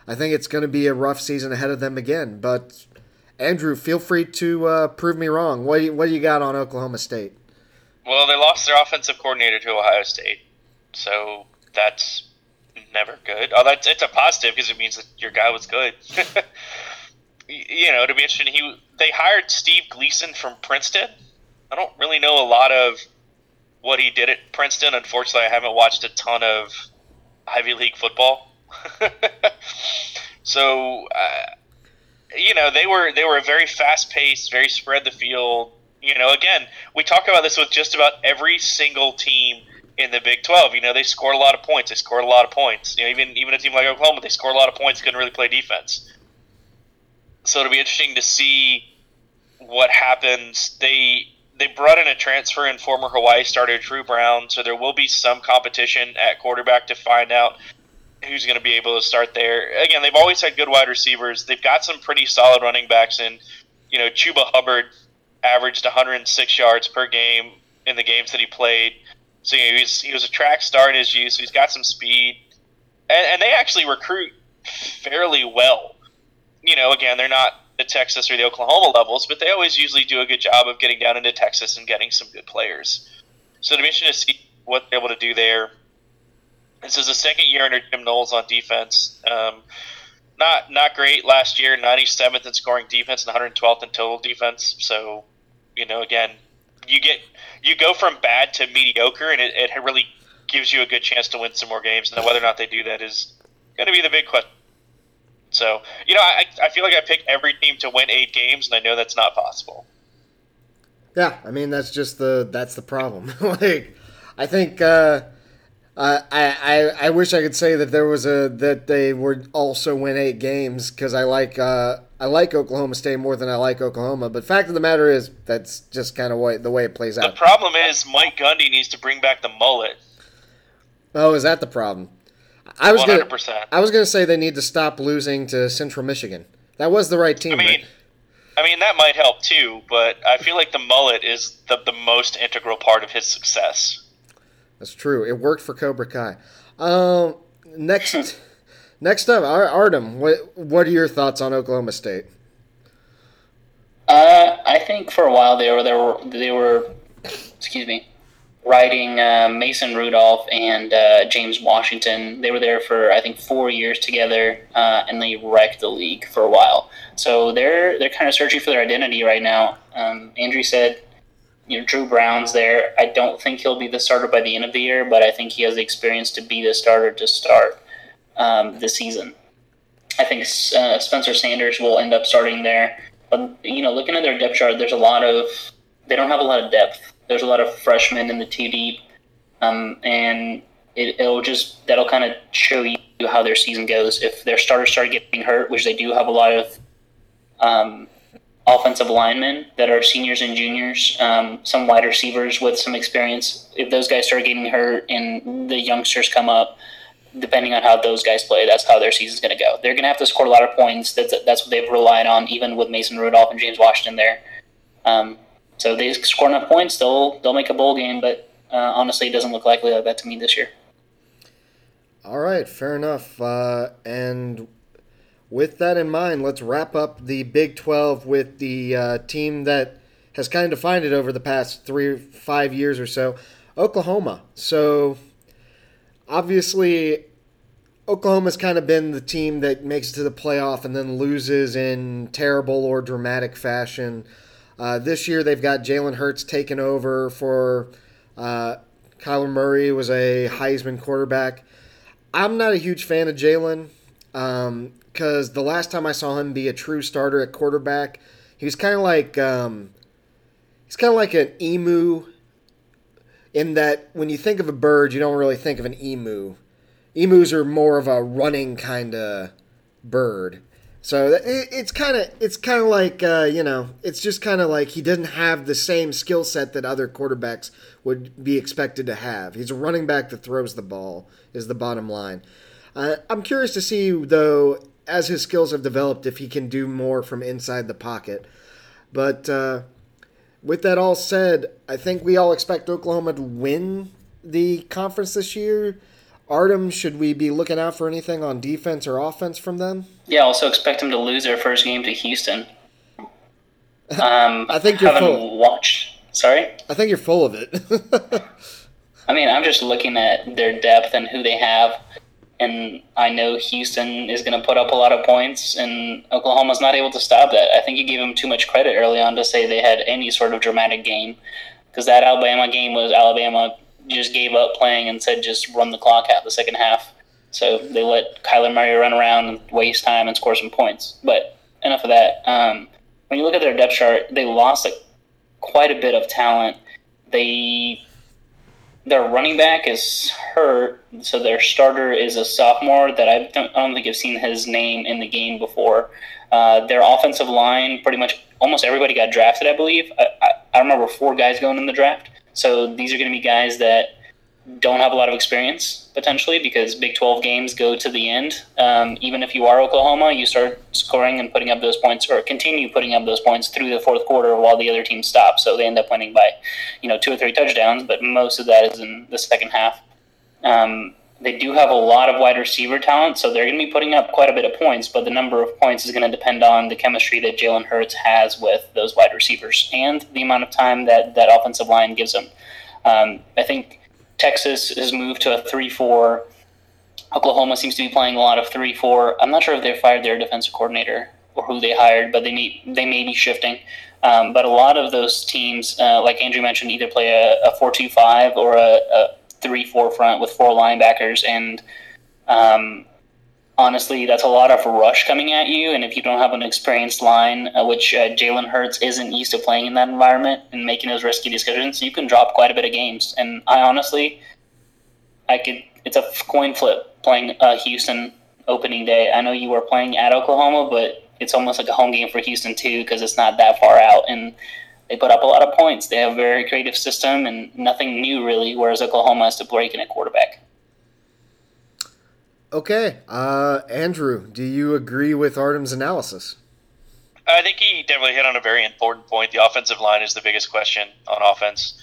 I think it's going to be a rough season ahead of them again. But Andrew, feel free to uh, prove me wrong. What do, you, what do you got on Oklahoma State? Well, they lost their offensive coordinator to Ohio State, so that's never good. Oh, that's it's a positive because it means that your guy was good. you know, to be interesting, he they hired Steve Gleeson from Princeton. I don't really know a lot of what he did at Princeton. Unfortunately, I haven't watched a ton of Ivy League football. so. Uh, you know they were they were a very fast paced, very spread the field. You know, again, we talk about this with just about every single team in the Big Twelve. You know, they scored a lot of points. They scored a lot of points. You know, even even a team like Oklahoma, they scored a lot of points. Couldn't really play defense. So it'll be interesting to see what happens. They they brought in a transfer in former Hawaii starter Dru Brown, so there will be some competition at quarterback to find out who's going to be able to start there. Again, they've always had good wide receivers. They've got some pretty solid running backs, and you know, Chuba Hubbard averaged 106 yards per game in the games that he played. So you know, he, was, he was a track star in his youth. So he's got some speed, and, and they actually recruit fairly well. You know, again, they're not the Texas or the Oklahoma levels, but they always usually do a good job of getting down into Texas and getting some good players. So the mission to see what they're able to do there. This is the second year under Jim Knowles on defense. Um, not not great last year, 97th in scoring defense and 112th in total defense. So, you know, again, you get you go from bad to mediocre, and it, it really gives you a good chance to win some more games. And whether or not they do that is going to be the big question. So, you know, I, I feel like I pick every team to win eight games, and I know that's not possible. Yeah, I mean that's just the that's the problem. like, I think uh, uh, I, I I wish I could say that there was a that they would also win eight games because I like uh, I like Oklahoma State more than I like Oklahoma. But fact of the matter is that's just kind of way the way it plays out. The problem is Mike Gundy needs to bring back the mullet. Oh, is that the problem? I was One gonna. I was gonna say they need to stop losing to Central Michigan. That was the right team. I mean, right? I mean that might help too, but I feel like the mullet is the the most integral part of his success. That's true. It worked for Cobra Kai. Um, next, next up, Ar- Artem. What what are your thoughts on Oklahoma State? Uh, I think for a while they were they were they were, excuse me, riding uh, Mason Rudolph and uh, James Washington. They were there for I think four years together, uh, and they wrecked the league for a while. So they're they're kind of searching for their identity right now. Um, Andrew said, you know, Dru Brown's there. I don't think he'll be the starter by the end of the year, but I think he has the experience to be the starter to start um, the season. I think uh, Spencer Sanders will end up starting there. But you know, looking at their depth chart, there's a lot of they don't have a lot of depth. There's a lot of freshmen in the deep, um, and it, it'll just that'll kind of show you how their season goes. If their starters start getting hurt, which they do have a lot of um, offensive linemen that are seniors and juniors, um, some wide receivers with some experience. If those guys start getting hurt and the youngsters come up, depending on how those guys play, that's how their season's going to go. They're going to have to score a lot of points. That's that's what they've relied on, even with Mason Rudolph and James Washington there. Um, so they score enough points, they'll they'll make a bowl game. But uh, honestly, it doesn't look likely like that to me this year. All right, fair enough. Uh, and with that in mind, let's wrap up the Big 12 with the uh, team that has kind of defined it over the past three, five years or so Oklahoma. So, obviously, Oklahoma's kind of been the team that makes it to the playoff and then loses in terrible or dramatic fashion. Uh, this year, they've got Jalen Hurts taking over for uh, Kyler Murray, was a Heisman quarterback. I'm not a huge fan of Jalen because the last time I saw him be a true starter at quarterback, he was kind of like um, he's kind of like an emu. In that, when you think of a bird, you don't really think of an emu. Emus are more of a running kind of bird. So it, it's kind of it's kind of like uh, you know it's just kind of like he doesn't have the same skill set that other quarterbacks would be expected to have. He's a running back that throws the ball is the bottom line. Uh, I'm curious to see though as his skills have developed if he can do more from inside the pocket. But uh, with that all said, I think we all expect Oklahoma to win the conference this year. Artem, should we be looking out for anything on defense or offense from them? Yeah, also expect them to lose their first game to Houston. Um, I think you're haven't full. watched. Sorry. I think you're full of it. I mean, I'm just looking at their depth and who they have, and I know Houston is going to put up a lot of points, and Oklahoma's not able to stop that. I think you gave them too much credit early on to say they had any sort of dramatic game, because that Alabama game was Alabama just gave up playing and said just run the clock out the second half. So they let Kyler Murray run around and waste time and score some points. But enough of that. Um, when you look at their depth chart, they lost quite a bit of talent. They their running back is hurt, so their starter is a sophomore that I don't, I don't think I've seen his name in the game before. Uh, their offensive line, pretty much almost everybody got drafted, I believe. I, I, I remember four guys going in the draft. So these are going to be guys that don't have a lot of experience potentially because Big 12 games go to the end. Um, even if you are Oklahoma, you start scoring and putting up those points or continue putting up those points through the fourth quarter while the other team stops. So they end up winning by, you know, two or three touchdowns, but most of that is in the second half. Um, they do have a lot of wide receiver talent, so they're going to be putting up quite a bit of points, but the number of points is going to depend on the chemistry that Jalen Hurts has with those wide receivers and the amount of time that that offensive line gives them. Um, I think Texas has moved to a 3 4. Oklahoma seems to be playing a lot of 3 4. I'm not sure if they fired their defensive coordinator or who they hired, but they may, they may be shifting. Um, but a lot of those teams, uh, like Andrew mentioned, either play a, a 4 2 5 or a, a 3 4 front with four linebackers. And um, honestly, that's a lot of rush coming at you. And if you don't have an experienced line, uh, which uh, Jalen Hurts isn't used to playing in that environment and making those risky decisions, you can drop quite a bit of games. And I honestly, I could. It's a coin flip playing uh, Houston opening day. I know you were playing at Oklahoma, but it's almost like a home game for Houston too because it's not that far out and they put up a lot of points. They have a very creative system and nothing new really, whereas Oklahoma has to break in a quarterback. Okay, uh, Andrew, do you agree with Artem's analysis? I think he definitely hit on a very important point. The offensive line is the biggest question on offense.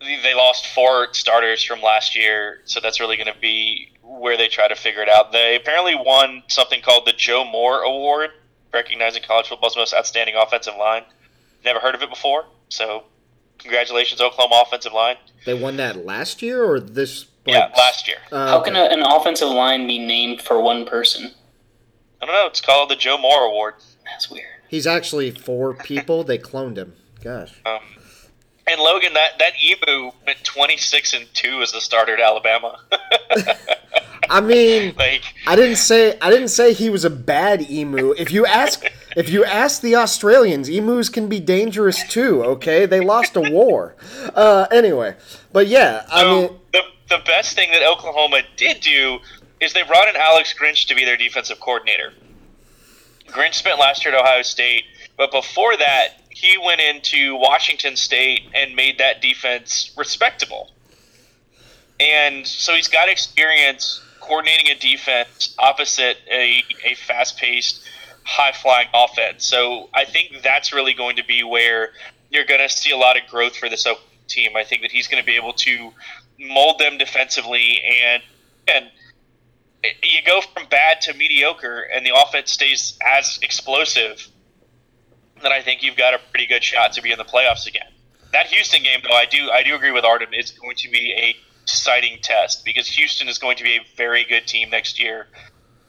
They lost four starters from last year, so that's really going to be where they try to figure it out. They apparently won something called the Joe Moore Award, recognizing college football's most outstanding offensive line. Never heard of it before, so congratulations, Oklahoma offensive line. They won that last year or this? Like, yeah, last year. Uh, How okay. can a, an offensive line be named for one person? I don't know. It's called the Joe Moore Award. That's weird. He's actually four people. they cloned him. Gosh. Um, and Logan, that that Emu went twenty six and two as the starter at Alabama. I mean, like, I didn't say I didn't say he was a bad emu. If you ask if you ask the Australians, emus can be dangerous too. Okay, they lost a war. Uh, anyway, but yeah, I mean, the the best thing that Oklahoma did do is they brought in Alex Grinch to be their defensive coordinator. Grinch spent last year at Ohio State, but before that, he went into Washington State and made that defense respectable. And so he's got experience coordinating a defense opposite a, a fast paced, high flying offense. So I think that's really going to be where you're going to see a lot of growth for this team. I think that he's going to be able to mold them defensively and and you go from bad to mediocre and the offense stays as explosive then I think you've got a pretty good shot to be in the playoffs again. That Houston game though I do I do agree with Artem it's going to be a exciting test because Houston is going to be a very good team next year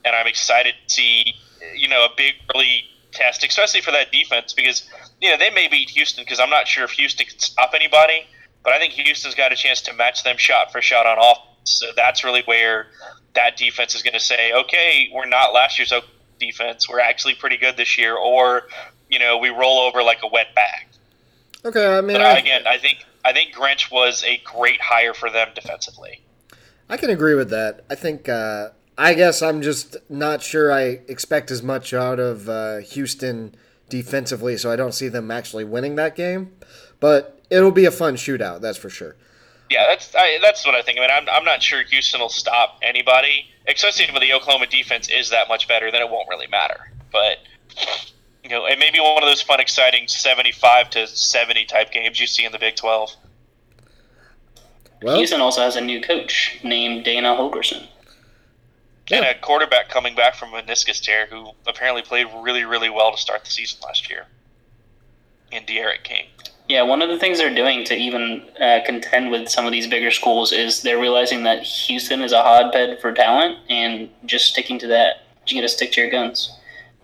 and I'm excited to see you know a big early test especially for that defense because you know they may beat Houston because I'm not sure if Houston can stop anybody but I think Houston's got a chance to match them shot for shot on offense. So that's really where that defense is going to say, okay, we're not last year's defense. We're actually pretty good this year, or you know, we roll over like a wet bag. Okay, I mean, I, again, I think I think Grinch was a great hire for them defensively. I can agree with that. I think. Uh, I guess I'm just not sure I expect as much out of uh, Houston defensively, so I don't see them actually winning that game. But it'll be a fun shootout. That's for sure. Yeah, that's I, that's what I think. I mean, I'm, I'm not sure Houston will stop anybody, especially if the Oklahoma defense is that much better. Then it won't really matter. But you know, it may be one of those fun, exciting 75 to 70 type games you see in the Big 12. Well, Houston also has a new coach named Dana Holgorsen. And a quarterback coming back from meniscus tear who apparently played really, really well to start the season last year. And D'Eriq King. Yeah, one of the things they're doing to even uh, contend with some of these bigger schools is they're realizing that Houston is a hotbed for talent, and just sticking to that. You got to stick to your guns.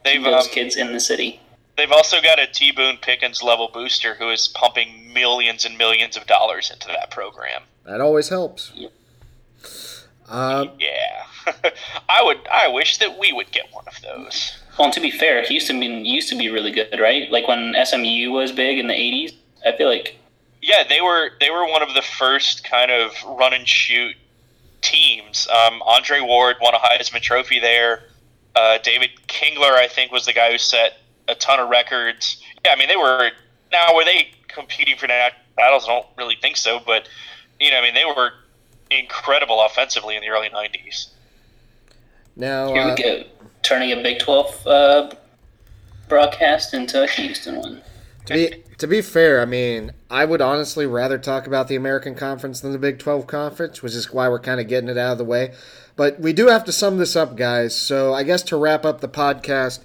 They've those um, kids in the city. They've also got a T Boone Pickens level booster who is pumping millions and millions of dollars into that program. That always helps. Yeah. Um, yeah, I would. I wish that we would get one of those. Well, and to be fair, Houston used to be really good, right? Like when SMU was big in the '80s I feel like yeah, they were they were one of the first kind of run and shoot teams. Um, Andre Ware won a Heisman Trophy there. Uh, David Klingler, I think, was the guy who set a ton of records. Yeah, I mean they were now were they competing for national battles? I don't really think so, but you know, I mean they were incredible offensively in the early '90s. Now here uh, we go, turning a Big Twelve uh, broadcast into a Houston one. To be to be fair, I mean, I would honestly rather talk about the American Conference than the Big 12 Conference, which is why we're kind of getting it out of the way. But we do have to sum this up, guys. So I guess to wrap up the podcast,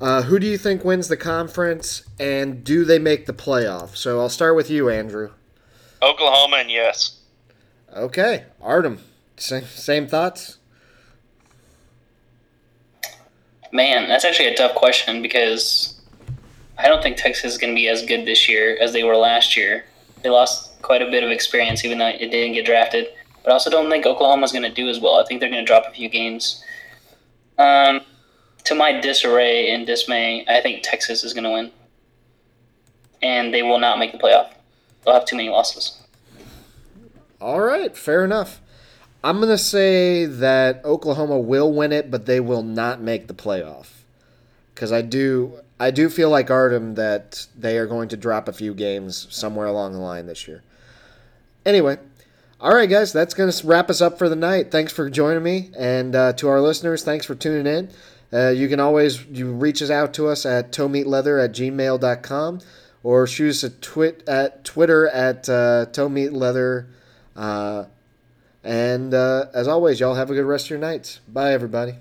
uh, who do you think wins the conference, and do they make the playoff? So I'll start with you, Andrew. Oklahoma, and yes. Okay, Artem, same, same thoughts. Man, that's actually a tough question because I don't think Texas is going to be as good this year as they were last year. They lost quite a bit of experience, even though it didn't get drafted. But I also don't think Oklahoma's going to do as well. I think they're going to drop a few games. Um, to my disarray and dismay, I think Texas is going to win, and they will not make the playoff. They'll have too many losses. All right, fair enough. I'm going to say that Oklahoma will win it, but they will not make the playoff. Cuz I do I do feel like Artem that they are going to drop a few games somewhere along the line this year. Anyway, all right, guys, that's going to wrap us up for the night. Thanks for joining me, and uh, to our listeners, thanks for tuning in. Uh, you can always you reach us out to us at toemeatleather at gmail.com or shoot us a twit at Twitter at uh, toemeatleather. Uh, and uh, as always, y'all have a good rest of your nights. Bye, everybody.